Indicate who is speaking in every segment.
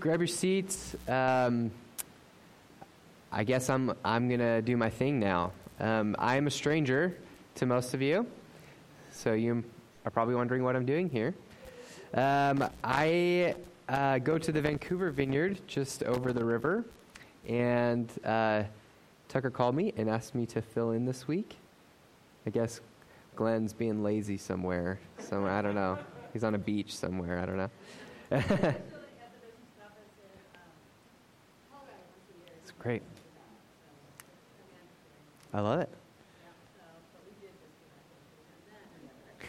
Speaker 1: grab your seats. Um, I guess I'm I'm gonna do my thing now. Um, I am a stranger to most of you, so you are probably wondering what I'm doing here. Um, I uh, go to the Vancouver Vineyard just over the river, and uh, Tucker called me and asked me to fill in this week. I guess Glenn's being lazy somewhere. Somewhere I don't know. He's on a beach somewhere. I don't know. great. I love it.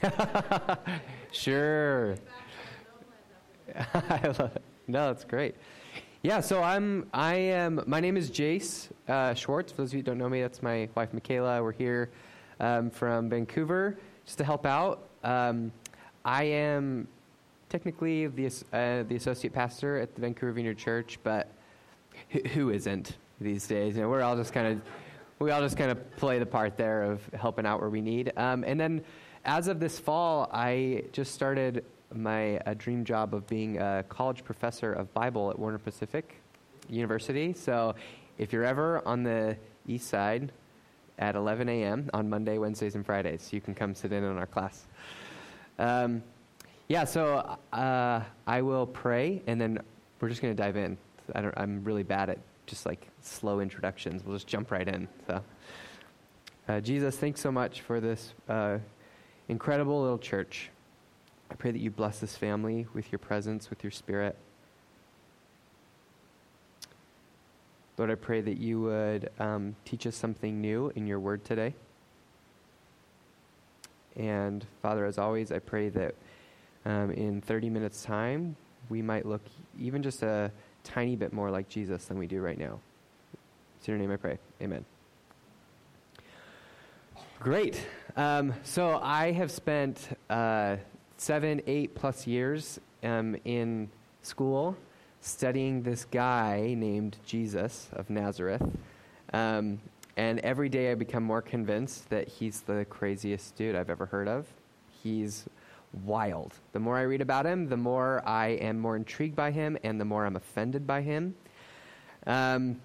Speaker 1: sure. I love it. No, that's great. Yeah, so I'm. I am. My name is Jace uh, Schwartz. For those of you who don't know me, that's my wife Michaela. We're here um, from Vancouver just to help out. Um, I am technically the uh, the associate pastor at the Vancouver Vineyard Church, but who, who isn't these days? You know, we're all just kind of we all just kind of play the part there of helping out where we need. Um, and then, as of this fall, I just started my dream job of being a college professor of Bible at Warner Pacific University. So, if you're ever on the east side at 11 a.m. on Monday, Wednesdays, and Fridays, you can come sit in on our class. Um, yeah, so uh, I will pray, and then we're just going to dive in. I am really bad at just like slow introductions. We'll just jump right in. So, uh, Jesus, thanks so much for this uh, incredible little church. I pray that you bless this family with your presence, with your spirit. Lord, I pray that you would um, teach us something new in your word today. And Father, as always, I pray that um, in 30 minutes' time, we might look even just a tiny bit more like Jesus than we do right now. It's in your name I pray. Amen. Great. Um, so I have spent uh, seven, eight plus years um, in school studying this guy named Jesus of Nazareth. Um, and every day I become more convinced that he's the craziest dude I've ever heard of. He's wild. The more I read about him, the more I am more intrigued by him and the more I'm offended by him. Um,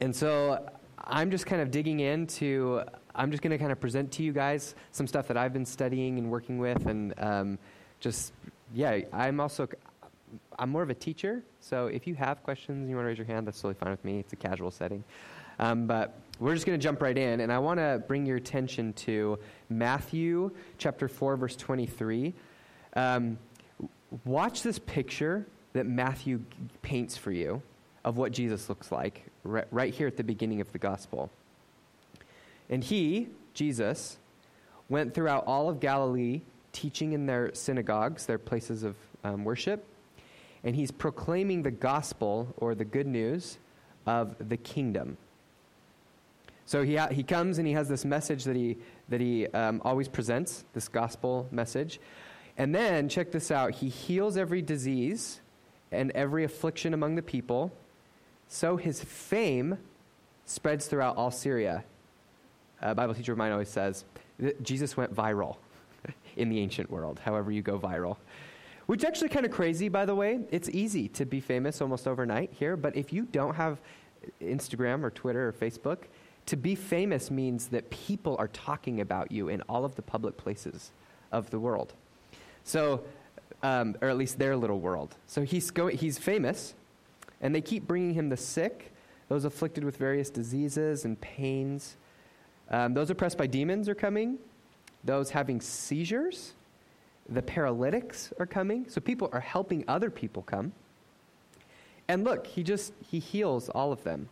Speaker 1: and so I'm just kind of digging into, I'm just going to kind of present to you guys some stuff that I've been studying and working with. And um, just, yeah, I'm also, I'm more of a teacher. So if you have questions, and you want to raise your hand, that's totally fine with me. It's a casual setting. Um, but we're just going to jump right in, and I want to bring your attention to Matthew chapter 4, verse 23. Um, watch this picture that Matthew paints for you of what Jesus looks like right, right here at the beginning of the gospel. And he, Jesus, went throughout all of Galilee, teaching in their synagogues, their places of um, worship, and he's proclaiming the gospel or the good news of the kingdom. So he, ha- he comes and he has this message that he, that he um, always presents, this gospel message. And then, check this out, he heals every disease and every affliction among the people. So his fame spreads throughout all Syria. A Bible teacher of mine always says Jesus went viral in the ancient world, however you go viral. Which is actually kind of crazy, by the way. It's easy to be famous almost overnight here, but if you don't have Instagram or Twitter or Facebook, to be famous means that people are talking about you in all of the public places of the world. So, um, or at least their little world. So he's, go- he's famous, and they keep bringing him the sick, those afflicted with various diseases and pains. Um, those oppressed by demons are coming, those having seizures, the paralytics are coming. So people are helping other people come. And look, he just he heals all of them.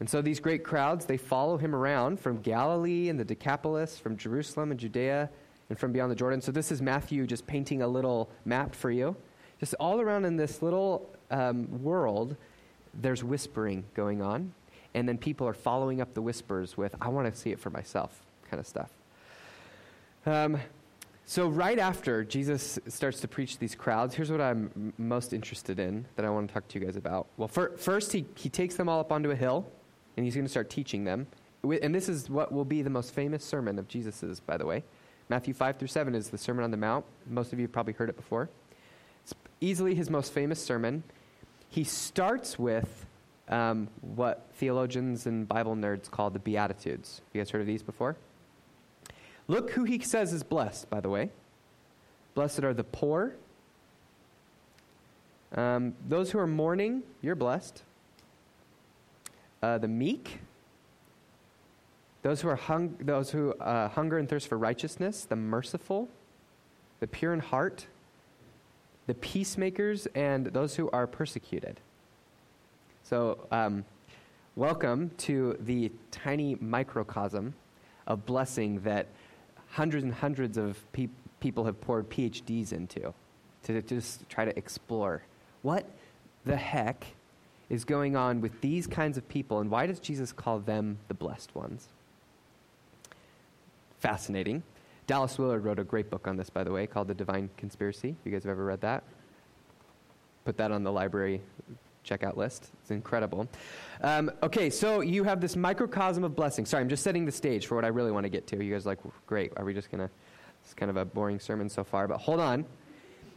Speaker 1: And so these great crowds, they follow him around from Galilee and the Decapolis, from Jerusalem and Judea, and from beyond the Jordan. So this is Matthew just painting a little map for you. Just all around in this little um, world, there's whispering going on. And then people are following up the whispers with, I want to see it for myself, kind of stuff. Um, so, right after Jesus starts to preach these crowds, here's what I'm most interested in that I want to talk to you guys about. Well, first, he, he takes them all up onto a hill and he's going to start teaching them. And this is what will be the most famous sermon of Jesus's, by the way. Matthew 5 through 7 is the Sermon on the Mount. Most of you have probably heard it before. It's easily his most famous sermon. He starts with um, what theologians and Bible nerds call the Beatitudes. You guys heard of these before? Look who he says is blessed, by the way. Blessed are the poor. Um, those who are mourning, you're blessed. Uh, the meek, those who are hung, those who uh, hunger and thirst for righteousness, the merciful, the pure in heart, the peacemakers, and those who are persecuted. So, um, welcome to the tiny microcosm of blessing that hundreds and hundreds of pe- people have poured PhDs into to just try to explore what the heck is going on with these kinds of people, and why does Jesus call them the blessed ones? Fascinating. Dallas Willard wrote a great book on this, by the way, called The Divine Conspiracy. You guys have ever read that? Put that on the library checkout list. It's incredible. Um, okay, so you have this microcosm of blessing. Sorry, I'm just setting the stage for what I really want to get to. You guys like, great. Are we just going to? It's kind of a boring sermon so far, but hold on.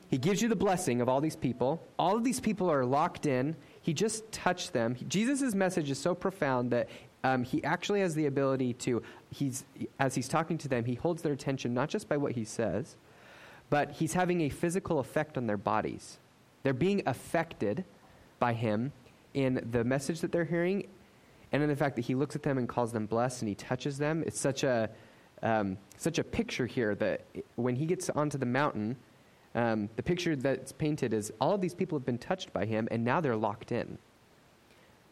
Speaker 1: He gives you the blessing of all these people. All of these people are locked in. He just touched them. Jesus' message is so profound that um, he actually has the ability to, he's, as he's talking to them, he holds their attention not just by what he says, but he's having a physical effect on their bodies. They're being affected by him in the message that they're hearing and in the fact that he looks at them and calls them blessed and he touches them. It's such a, um, such a picture here that when he gets onto the mountain, um, the picture that's painted is all of these people have been touched by him and now they're locked in.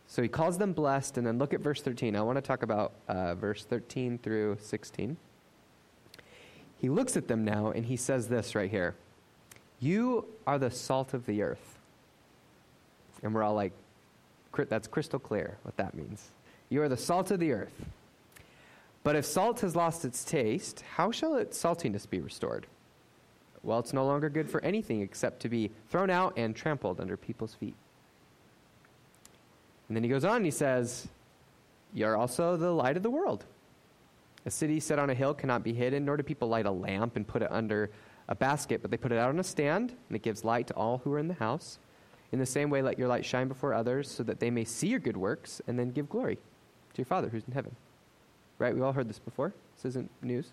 Speaker 1: So he calls them blessed, and then look at verse 13. I want to talk about uh, verse 13 through 16. He looks at them now and he says this right here You are the salt of the earth. And we're all like, that's crystal clear what that means. You are the salt of the earth. But if salt has lost its taste, how shall its saltiness be restored? Well, it's no longer good for anything except to be thrown out and trampled under people's feet. And then he goes on and he says, You're also the light of the world. A city set on a hill cannot be hidden, nor do people light a lamp and put it under a basket, but they put it out on a stand, and it gives light to all who are in the house. In the same way, let your light shine before others, so that they may see your good works and then give glory to your Father who's in heaven. Right? We've all heard this before. This isn't news.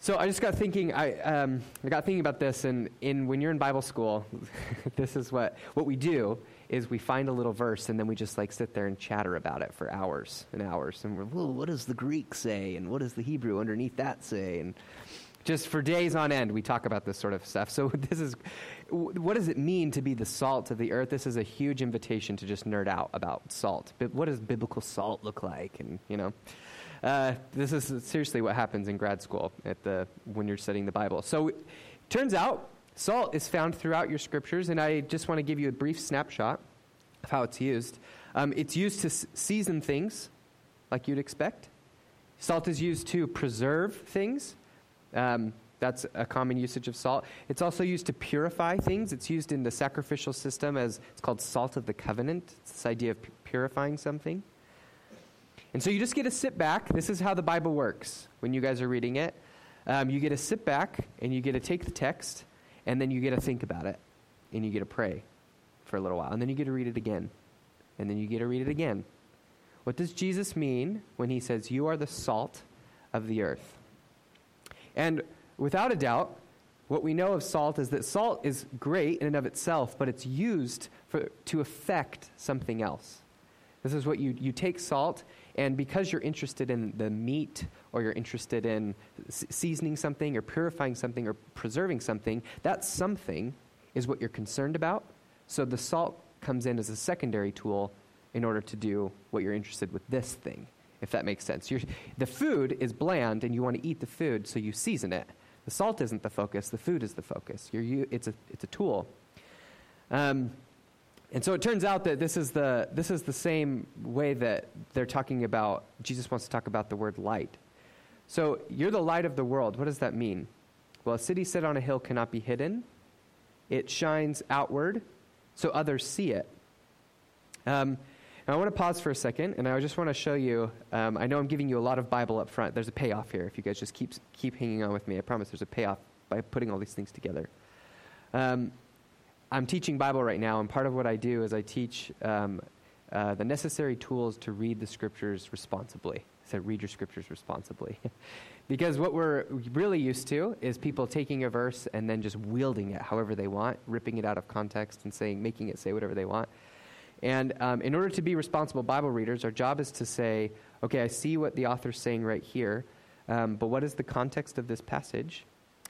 Speaker 1: So I just got thinking. I, um, I got thinking about this, and in when you're in Bible school, this is what what we do is we find a little verse and then we just like sit there and chatter about it for hours and hours. And we're, well, what does the Greek say? And what does the Hebrew underneath that say? And just for days on end, we talk about this sort of stuff. So this is, what does it mean to be the salt of the earth? This is a huge invitation to just nerd out about salt. But what does biblical salt look like? And, you know, uh, this is seriously what happens in grad school at the, when you're studying the Bible. So turns out Salt is found throughout your scriptures, and I just want to give you a brief snapshot of how it's used. Um, it's used to season things, like you'd expect. Salt is used to preserve things. Um, that's a common usage of salt. It's also used to purify things. It's used in the sacrificial system as it's called salt of the covenant. It's this idea of purifying something. And so you just get to sit back. This is how the Bible works when you guys are reading it. Um, you get to sit back and you get to take the text and then you get to think about it. And you get to pray for a little while. And then you get to read it again. And then you get to read it again. What does Jesus mean when he says, You are the salt of the earth? And without a doubt, what we know of salt is that salt is great in and of itself, but it's used for, to affect something else. This is what you, you take salt, and because you're interested in the meat or you're interested in seasoning something or purifying something or preserving something, that something is what you're concerned about. So the salt comes in as a secondary tool in order to do what you're interested with this thing, if that makes sense. You're, the food is bland and you want to eat the food, so you season it. The salt isn't the focus, the food is the focus. You're, you, it's, a, it's a tool. Um, and so it turns out that this is, the, this is the same way that they're talking about, Jesus wants to talk about the word light. So you're the light of the world. What does that mean? Well, a city set on a hill cannot be hidden, it shines outward so others see it. Um, I want to pause for a second, and I just want to show you. Um, I know I'm giving you a lot of Bible up front. There's a payoff here if you guys just keep, keep hanging on with me. I promise there's a payoff by putting all these things together. Um, I'm teaching Bible right now, and part of what I do is I teach um, uh, the necessary tools to read the scriptures responsibly. Said, read your scriptures responsibly. because what we're really used to is people taking a verse and then just wielding it however they want, ripping it out of context and saying, making it say whatever they want. And um, in order to be responsible Bible readers, our job is to say, okay, I see what the author's saying right here, um, but what is the context of this passage?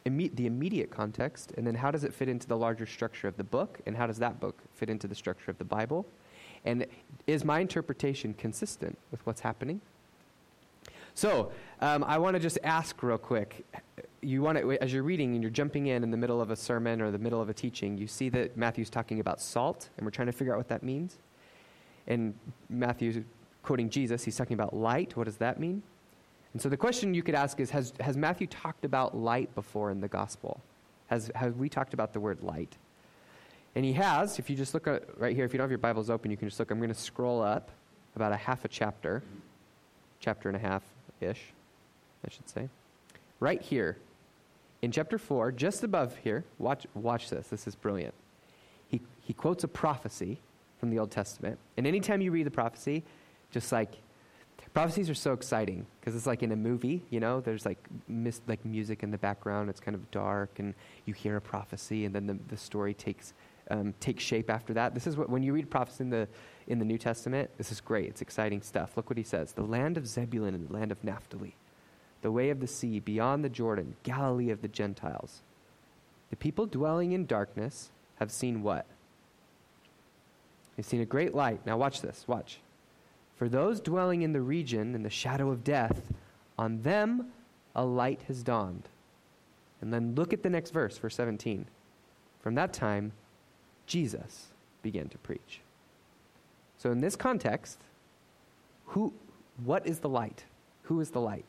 Speaker 1: Imme- the immediate context, and then how does it fit into the larger structure of the book, and how does that book fit into the structure of the Bible? And is my interpretation consistent with what's happening? So, um, I want to just ask real quick. You want to, as you're reading and you're jumping in in the middle of a sermon or the middle of a teaching, you see that Matthew's talking about salt, and we're trying to figure out what that means. And Matthew's quoting Jesus, he's talking about light. What does that mean? And so the question you could ask is Has, has Matthew talked about light before in the gospel? Has, have we talked about the word light? And he has. If you just look at right here, if you don't have your Bibles open, you can just look. I'm going to scroll up about a half a chapter, chapter and a half ish, I should say. Right here, in chapter 4, just above here, watch, watch this. This is brilliant. He, he quotes a prophecy from the Old Testament. And anytime you read the prophecy, just like prophecies are so exciting because it's like in a movie, you know, there's like mis- like music in the background. It's kind of dark, and you hear a prophecy, and then the, the story takes um, takes shape after that. This is what when you read prophecy in the in the New Testament, this is great. It's exciting stuff. Look what he says: the land of Zebulun and the land of Naphtali, the way of the sea beyond the Jordan, Galilee of the Gentiles. The people dwelling in darkness have seen what? They've seen a great light. Now watch this. Watch. For those dwelling in the region in the shadow of death, on them a light has dawned. And then look at the next verse, verse 17. From that time, Jesus began to preach. So, in this context, who, what is the light? Who is the light?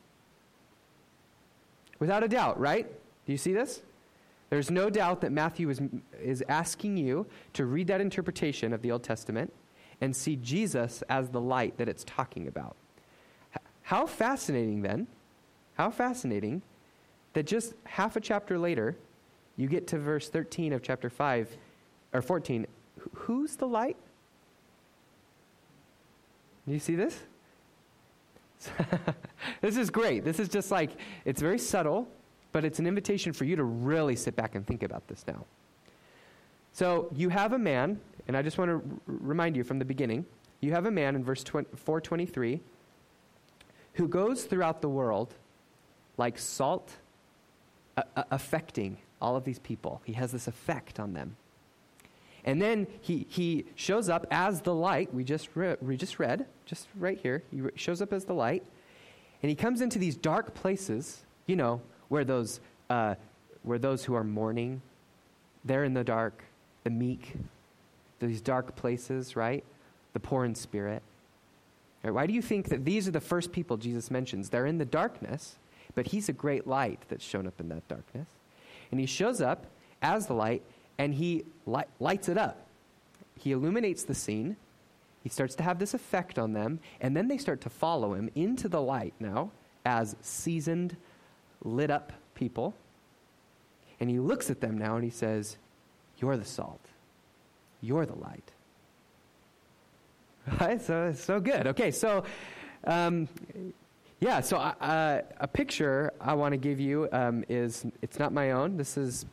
Speaker 1: Without a doubt, right? Do you see this? There's no doubt that Matthew is, is asking you to read that interpretation of the Old Testament and see Jesus as the light that it's talking about. How fascinating, then, how fascinating that just half a chapter later, you get to verse 13 of chapter 5, or 14. Who's the light? Do you see this? this is great. This is just like, it's very subtle, but it's an invitation for you to really sit back and think about this now. So you have a man, and I just want to r- remind you from the beginning, you have a man in verse 423 who goes throughout the world like salt uh, affecting all of these people. He has this effect on them. And then he, he shows up as the light, we just, re- we just read, just right here. He re- shows up as the light. And he comes into these dark places, you know, where those, uh, where those who are mourning, they're in the dark the meek, these dark places, right? The poor in spirit. Right? Why do you think that these are the first people Jesus mentions? They're in the darkness, but he's a great light that's shown up in that darkness. And he shows up as the light and he li- lights it up. He illuminates the scene. He starts to have this effect on them, and then they start to follow him into the light now as seasoned, lit up people. And he looks at them now and he says, you're the salt. You're the light. Right? So so good. Okay, so um, yeah, so uh, a picture I want to give you um, is it's not my own. This is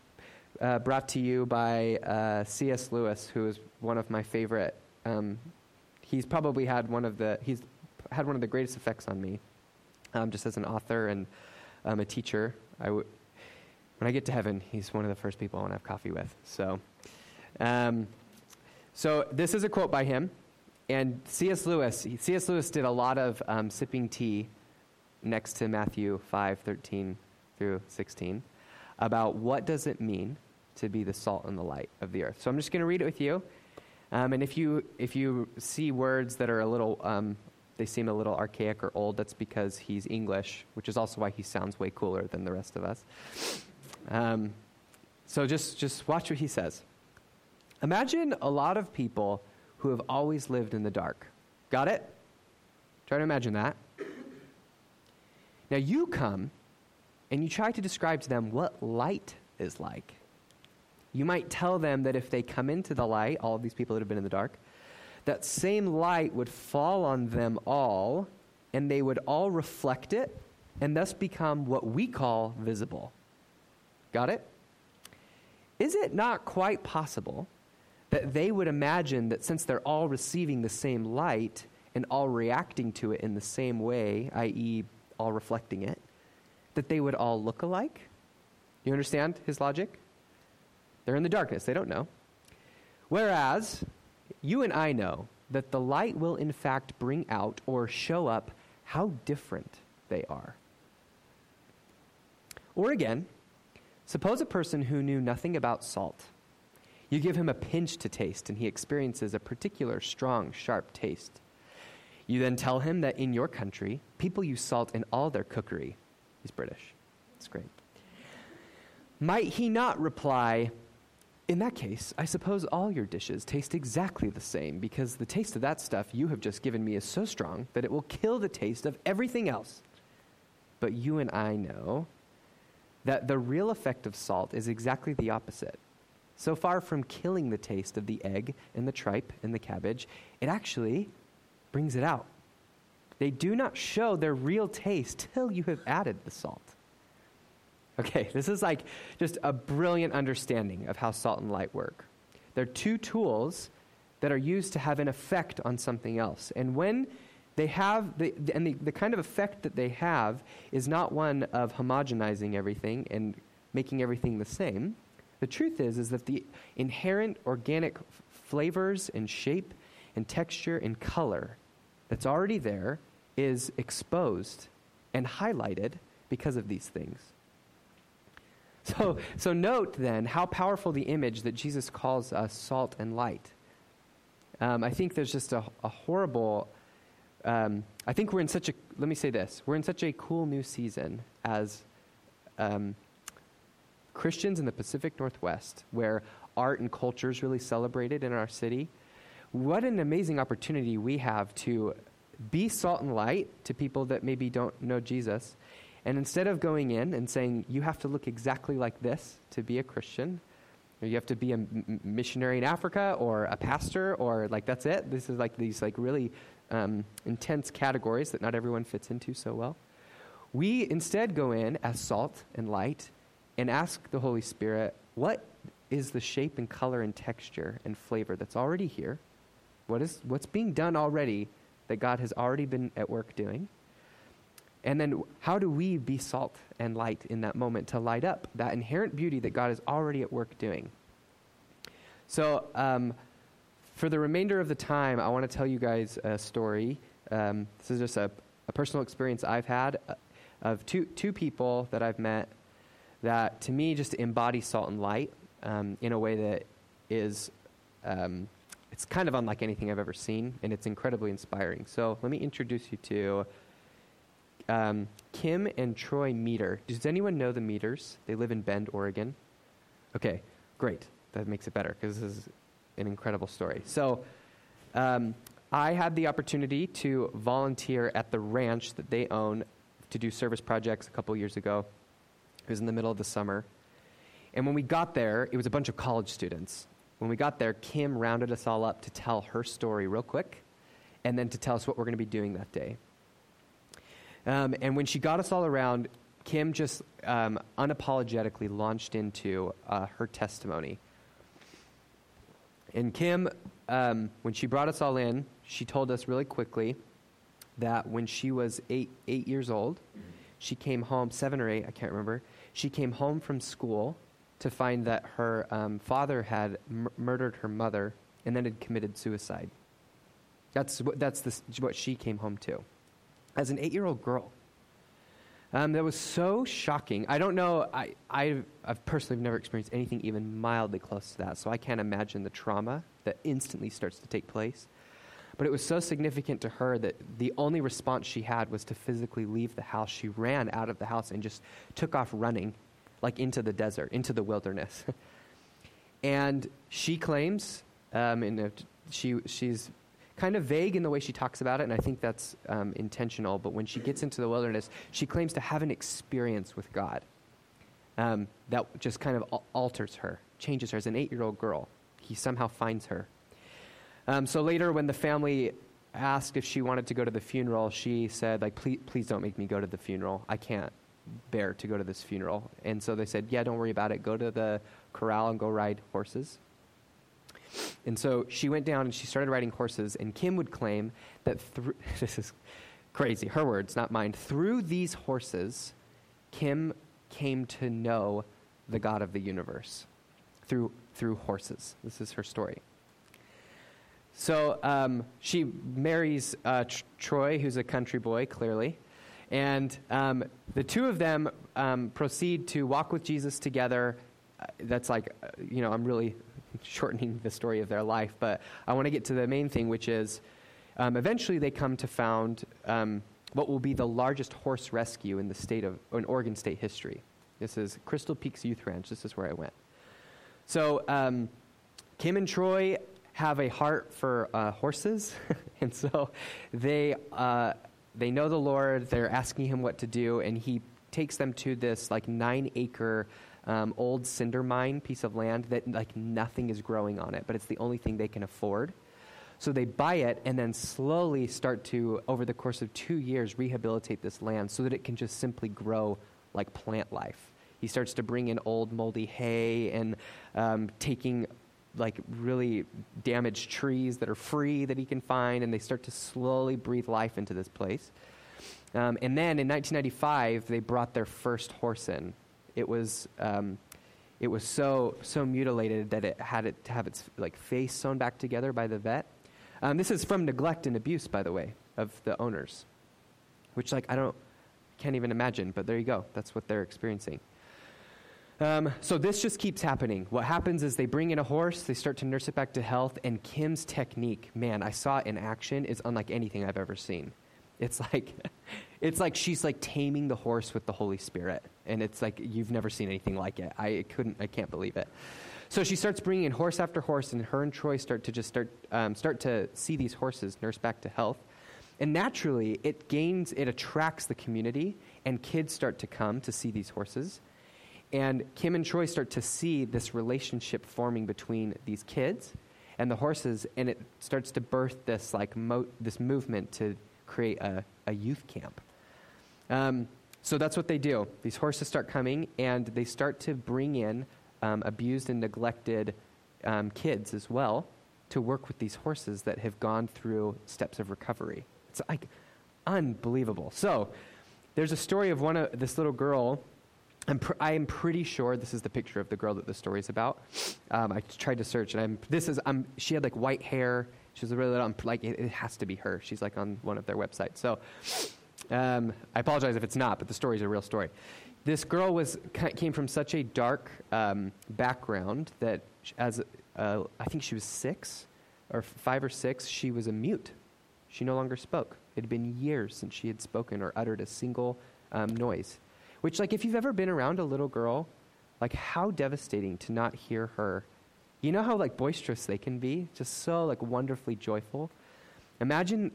Speaker 1: uh, brought to you by uh, C.S. Lewis, who is one of my favorite. Um, he's probably had one of the he's had one of the greatest effects on me, um, just as an author and um, a teacher. I w- when I get to heaven, he's one of the first people I want to have coffee with. So, um, so this is a quote by him. And C.S. Lewis, C.S. Lewis did a lot of um, sipping tea next to Matthew 5, 13 through 16 about what does it mean to be the salt and the light of the earth. So I'm just going to read it with you. Um, and if you, if you see words that are a little, um, they seem a little archaic or old, that's because he's English, which is also why he sounds way cooler than the rest of us. Um, so just, just watch what he says. Imagine a lot of people who have always lived in the dark. Got it? Try to imagine that. Now you come and you try to describe to them what light is like. you might tell them that if they come into the light, all of these people that have been in the dark, that same light would fall on them all, and they would all reflect it, and thus become what we call visible. Got it? Is it not quite possible that they would imagine that since they're all receiving the same light and all reacting to it in the same way, i.e., all reflecting it, that they would all look alike? You understand his logic? They're in the darkness, they don't know. Whereas, you and I know that the light will in fact bring out or show up how different they are. Or again, suppose a person who knew nothing about salt. You give him a pinch to taste, and he experiences a particular strong, sharp taste. You then tell him that in your country, people use salt in all their cookery. He's British. It's great. Might he not reply, in that case, I suppose all your dishes taste exactly the same because the taste of that stuff you have just given me is so strong that it will kill the taste of everything else. But you and I know that the real effect of salt is exactly the opposite. So far from killing the taste of the egg and the tripe and the cabbage, it actually brings it out. They do not show their real taste till you have added the salt. Okay, this is like just a brilliant understanding of how salt and light work. They're two tools that are used to have an effect on something else. And when they have, the, and the, the kind of effect that they have is not one of homogenizing everything and making everything the same. The truth is, is that the inherent organic f- flavors and shape and texture and color that's already there is exposed and highlighted because of these things. So, so note then how powerful the image that Jesus calls us salt and light. Um, I think there's just a, a horrible. Um, I think we're in such a. Let me say this: we're in such a cool new season as um, Christians in the Pacific Northwest, where art and culture is really celebrated in our city. What an amazing opportunity we have to be salt and light to people that maybe don't know Jesus and instead of going in and saying, you have to look exactly like this to be a Christian, or you have to be a m- missionary in Africa, or a pastor, or like that's it. This is like these like really um, intense categories that not everyone fits into so well. We instead go in as salt and light and ask the Holy Spirit, what is the shape and color and texture and flavor that's already here? What is, what's being done already that God has already been at work doing? And then, how do we be salt and light in that moment to light up that inherent beauty that God is already at work doing? So, um, for the remainder of the time, I want to tell you guys a story. Um, this is just a, a, personal experience I've had uh, of two, two people that I've met that, to me, just embody salt and light um, in a way that is. Um, it's kind of unlike anything I've ever seen, and it's incredibly inspiring. So, let me introduce you to um, Kim and Troy Meeder. Does anyone know the Meeders? They live in Bend, Oregon. Okay, great. That makes it better because this is an incredible story. So, um, I had the opportunity to volunteer at the ranch that they own to do service projects a couple years ago. It was in the middle of the summer. And when we got there, it was a bunch of college students. When we got there, Kim rounded us all up to tell her story real quick and then to tell us what we're going to be doing that day. Um, and when she got us all around, Kim just um, unapologetically launched into uh, her testimony. And Kim, um, when she brought us all in, she told us really quickly that when she was eight, eight years old, she came home, seven or eight, I can't remember. She came home from school to find that her um, father had m- murdered her mother and then had committed suicide. That's, what, that's the, what she came home to as an eight year old girl. Um, that was so shocking. I don't know, I, I've, I've personally never experienced anything even mildly close to that, so I can't imagine the trauma that instantly starts to take place. But it was so significant to her that the only response she had was to physically leave the house. She ran out of the house and just took off running, like into the desert, into the wilderness. and she claims, um, and she, she's kind of vague in the way she talks about it, and I think that's um, intentional. But when she gets into the wilderness, she claims to have an experience with God um, that just kind of alters her changes her as an eight year old girl. He somehow finds her. Um, so later, when the family asked if she wanted to go to the funeral, she said, like, please, please don't make me go to the funeral. I can't bear to go to this funeral. And so they said, yeah, don't worry about it. Go to the corral and go ride horses. And so she went down and she started riding horses, and Kim would claim that this is crazy, her words, not mine. Through these horses, Kim came to know the God of the universe through, through horses. This is her story. So um, she marries uh, Tr- Troy, who's a country boy, clearly. And um, the two of them um, proceed to walk with Jesus together. Uh, that's like, uh, you know, I'm really shortening the story of their life, but I want to get to the main thing, which is um, eventually they come to found um, what will be the largest horse rescue in the state of in Oregon State history. This is Crystal Peaks Youth Ranch. This is where I went. So um, Kim and Troy have a heart for uh, horses, and so they uh, they know the Lord. They're asking him what to do, and he takes them to this like nine acre um, old cinder mine piece of land that like nothing is growing on it, but it's the only thing they can afford. So they buy it and then slowly start to, over the course of two years, rehabilitate this land so that it can just simply grow like plant life. He starts to bring in old moldy hay and um, taking like really damaged trees that are free that he can find, and they start to slowly breathe life into this place. Um, and then in 1995, they brought their first horse in. It was um, it was so so mutilated that it had it to have its like face sewn back together by the vet. Um, this is from neglect and abuse, by the way, of the owners, which like I don't can't even imagine. But there you go. That's what they're experiencing. Um, so this just keeps happening. What happens is they bring in a horse, they start to nurse it back to health, and Kim's technique, man, I saw it in action, is unlike anything I've ever seen. It's like, it's like she's like taming the horse with the Holy Spirit, and it's like you've never seen anything like it. I couldn't, I can't believe it. So she starts bringing in horse after horse, and her and Troy start to just start um, start to see these horses nurse back to health, and naturally it gains, it attracts the community, and kids start to come to see these horses. And Kim and Troy start to see this relationship forming between these kids and the horses, and it starts to birth this like mo- this movement to create a, a youth camp. Um, so that's what they do. These horses start coming, and they start to bring in um, abused and neglected um, kids as well to work with these horses that have gone through steps of recovery. It's like unbelievable. So there's a story of one of this little girl I'm pr- I am pretty sure this is the picture of the girl that the story's about. Um, I tried to search, and I'm, this is, I'm, she had like white hair. She was really like, it, it, has to be her. She's like on one of their websites. So um, I apologize if it's not, but the story is a real story. This girl was came from such a dark um, background that, as uh, I think she was six or five or six, she was a mute. She no longer spoke. It had been years since she had spoken or uttered a single um, noise. Which, like, if you've ever been around a little girl, like, how devastating to not hear her. You know how, like, boisterous they can be? Just so, like, wonderfully joyful. Imagine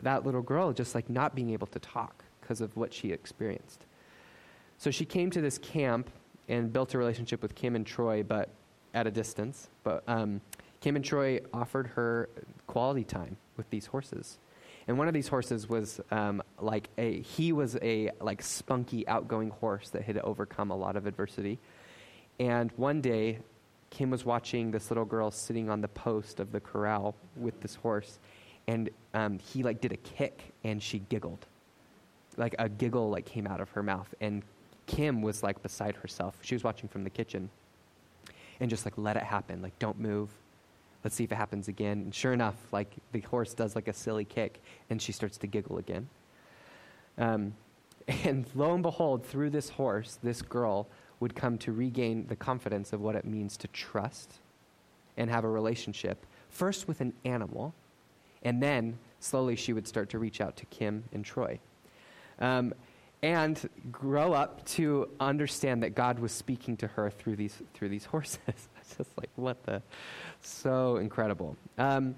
Speaker 1: that little girl just, like, not being able to talk because of what she experienced. So she came to this camp and built a relationship with Kim and Troy, but at a distance. But um, Kim and Troy offered her quality time with these horses. And one of these horses was um, like a, he was a like spunky, outgoing horse that had overcome a lot of adversity. And one day, Kim was watching this little girl sitting on the post of the corral with this horse, and um, he like did a kick, and she giggled, like a giggle like came out of her mouth, and Kim was like beside herself. She was watching from the kitchen, and just like let it happen, like don't move, Let's see if it happens again. And sure enough, like the horse does like a silly kick, and she starts to giggle again. Um, and lo and behold, through this horse, this girl would come to regain the confidence of what it means to trust and have a relationship, first with an animal, and then slowly she would start to reach out to Kim and Troy. Um, and grow up to understand that God was speaking to her through these, through these horses. just like, what the? So incredible. Um,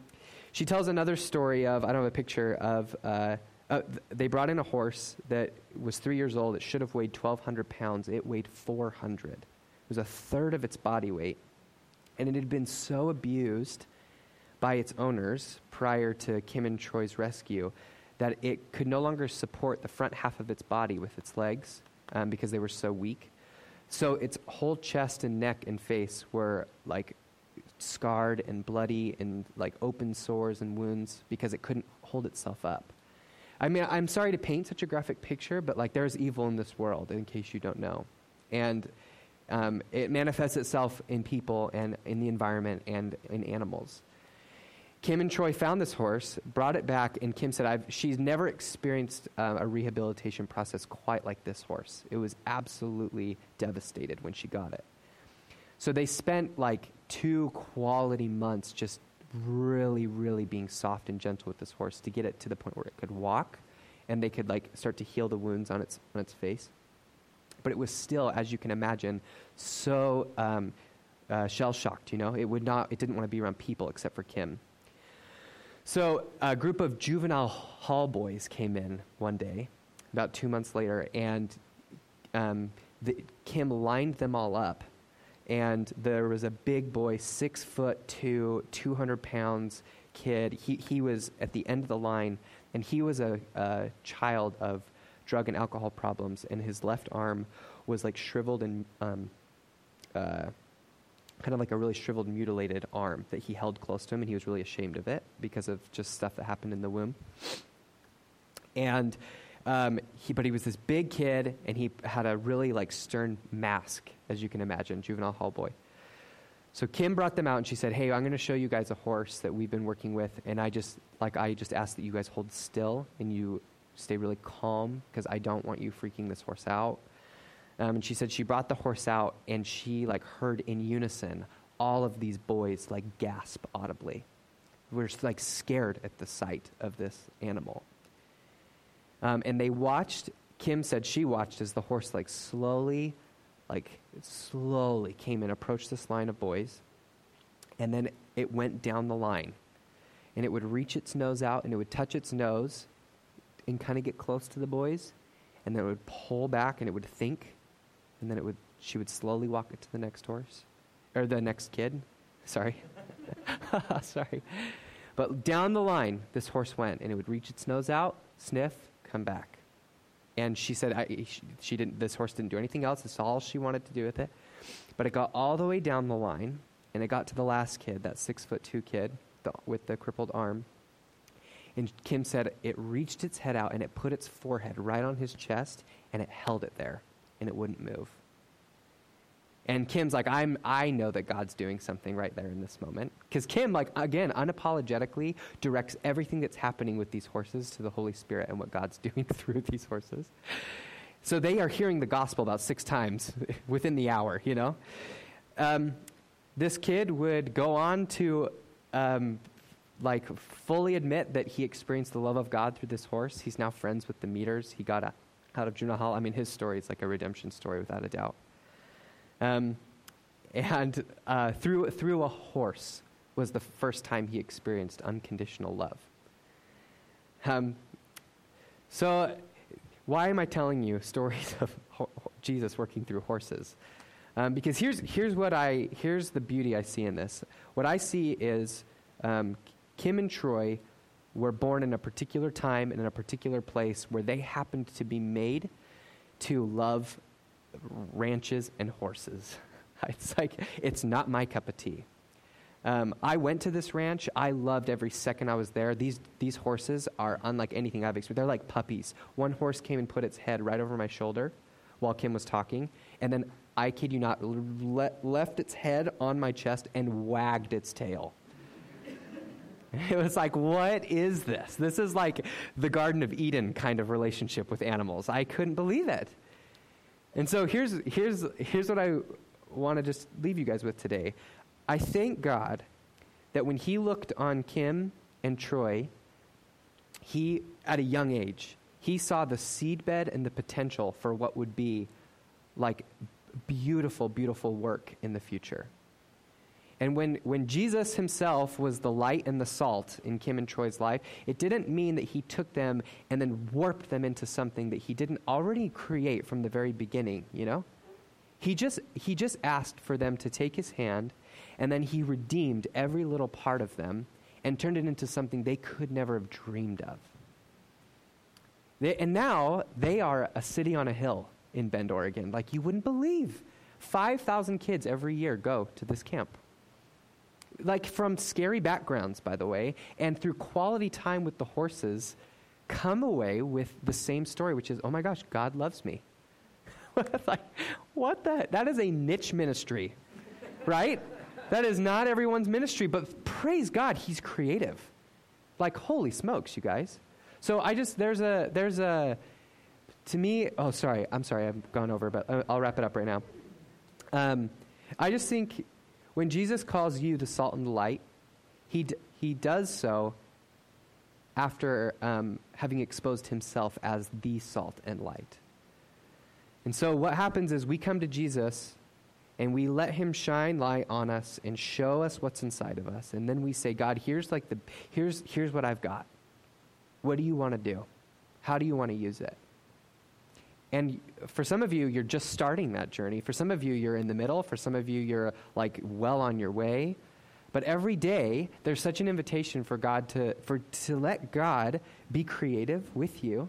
Speaker 1: she tells another story of, I don't have a picture of, uh, uh, they brought in a horse that was three years old. It should have weighed 1,200 pounds. It weighed 400. It was a third of its body weight. And it had been so abused by its owners prior to Kim and Troy's rescue that it could no longer support the front half of its body with its legs um, because they were so weak. So its whole chest and neck and face were like scarred and bloody and like open sores and wounds because it couldn't hold itself up. I mean, I'm sorry to paint such a graphic picture, but like there's evil in this world, in case you don't know. And um, it manifests itself in people and in the environment and in animals. Kim and Troy found this horse, brought it back, and Kim said I've, she's never experienced uh, a rehabilitation process quite like this horse. It was absolutely devastated when she got it. So they spent like two quality months just really, really being soft and gentle with this horse to get it to the point where it could walk and they could like start to heal the wounds on its, on its face. But it was still, as you can imagine, so um, uh, shell shocked, you know? It, would not, it didn't want to be around people except for Kim. So a group of juvenile hall boys came in one day, about two months later, and um, the, Kim lined them all up and there was a big boy, six foot two, 200 pounds kid. He, he was at the end of the line, and he was a, a child of drug and alcohol problems, and his left arm was like shriveled and um, uh, kind of like a really shriveled, mutilated arm that he held close to him, and he was really ashamed of it because of just stuff that happened in the womb. And um, he, but he was this big kid, and he had a really like stern mask, as you can imagine, juvenile hall boy. So Kim brought them out, and she said, "Hey, I'm going to show you guys a horse that we've been working with, and I just like I just ask that you guys hold still and you stay really calm because I don't want you freaking this horse out." Um, and she said she brought the horse out, and she like heard in unison all of these boys like gasp audibly. We're like scared at the sight of this animal. Um, and they watched, Kim said she watched as the horse, like, slowly, like, slowly came and approached this line of boys. And then it went down the line. And it would reach its nose out and it would touch its nose and kind of get close to the boys. And then it would pull back and it would think. And then it would, she would slowly walk it to the next horse, or the next kid. Sorry. Sorry. But down the line, this horse went, and it would reach its nose out, sniff, come back. And she said I, she, she didn't, this horse didn't do anything else. That's all she wanted to do with it. But it got all the way down the line, and it got to the last kid, that six foot two kid the, with the crippled arm. And Kim said it reached its head out and it put its forehead right on his chest and it held it there and it wouldn't move. And Kim's like, I'm, I know that God's doing something right there in this moment. Because Kim, like, again, unapologetically directs everything that's happening with these horses to the Holy Spirit and what God's doing through these horses. So they are hearing the gospel about six times within the hour, you know? Um, this kid would go on to, um, like, fully admit that he experienced the love of God through this horse. He's now friends with the Meeders. He got out of Juvenile Hall. I mean, his story is like a redemption story without a doubt. Um, and uh, through, through a horse was the first time he experienced unconditional love. Um, so, why am I telling you stories of ho- Jesus working through horses? Um, because here's, here's, what I, here's the beauty I see in this. What I see is um, Kim and Troy were born in a particular time and in a particular place where they happened to be made to love ranches and horses. It's like, it's not my cup of tea. Um, I went to this ranch. I loved every second I was there. These, these horses are unlike anything I've experienced. They're like puppies. One horse came and put its head right over my shoulder while Kim was talking. And then, I kid you not, le- left its head on my chest and wagged its tail. It was like, what is this? This is like the Garden of Eden kind of relationship with animals. I couldn't believe it. And so here's, here's, here's what I want to just leave you guys with today. I thank God that when He looked on Kim and Troy, He, at a young age, He saw the seedbed and the potential for what would be like beautiful, beautiful work in the future. And when, when Jesus himself was the light and the salt in Kim and Troy's life, it didn't mean that he took them and then warped them into something that he didn't already create from the very beginning, you know? He just, he just asked for them to take his hand, and then he redeemed every little part of them and turned it into something they could never have dreamed of. They, and now they are a city on a hill in Bend, Oregon. Like you wouldn't believe. 5,000 kids every year go to this camp. Like from scary backgrounds, by the way, and through quality time with the horses, come away with the same story, which is, oh my gosh, God loves me. like, what the? That is a niche ministry, right? That is not everyone's ministry, but praise God, He's creative. Like, holy smokes, you guys. So I just, there's a, there's a, to me, oh, sorry, I'm sorry, I've gone over, but I'll wrap it up right now. Um, I just think when Jesus calls you the salt and the light, he, d- he does so after um, having exposed himself as the salt and light. And so what happens is we come to Jesus and we let him shine light on us and show us what's inside of us. And then we say, God, here's like the here's here's what I've got. What do you want to do? How do you want to use it? And for some of you, you're just starting that journey. For some of you, you're in the middle. For some of you, you're like well on your way. But every day, there's such an invitation for God to, for, to let God be creative with you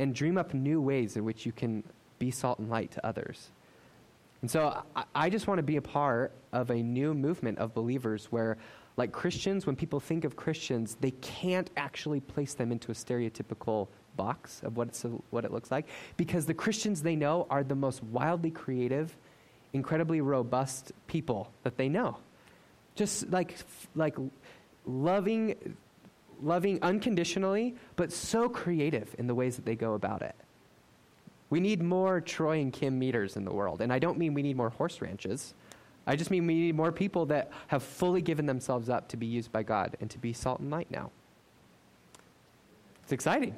Speaker 1: and dream up new ways in which you can be salt and light to others. And so I, I just want to be a part of a new movement of believers where, like Christians, when people think of Christians, they can't actually place them into a stereotypical box of what, it's, what it looks like because the Christians they know are the most wildly creative, incredibly robust people that they know. Just like, like loving, loving unconditionally, but so creative in the ways that they go about it. We need more Troy and Kim Meeders in the world. And I don't mean we need more horse ranches. I just mean we need more people that have fully given themselves up to be used by God and to be salt and light now. It's exciting.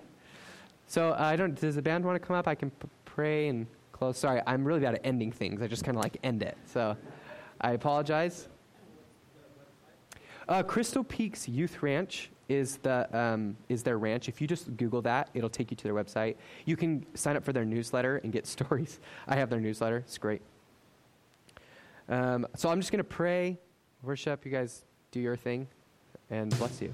Speaker 1: So uh, I don't. Does the band want to come up? I can p- pray and close. Sorry, I'm really bad at ending things. I just kind of like end it. So I apologize. Uh, Crystal Peaks Youth Ranch is the um, is their ranch. If you just Google that, it'll take you to their website. You can sign up for their newsletter and get stories. I have their newsletter. It's great. Um, so I'm just going to pray, worship. You guys do your thing, and bless you.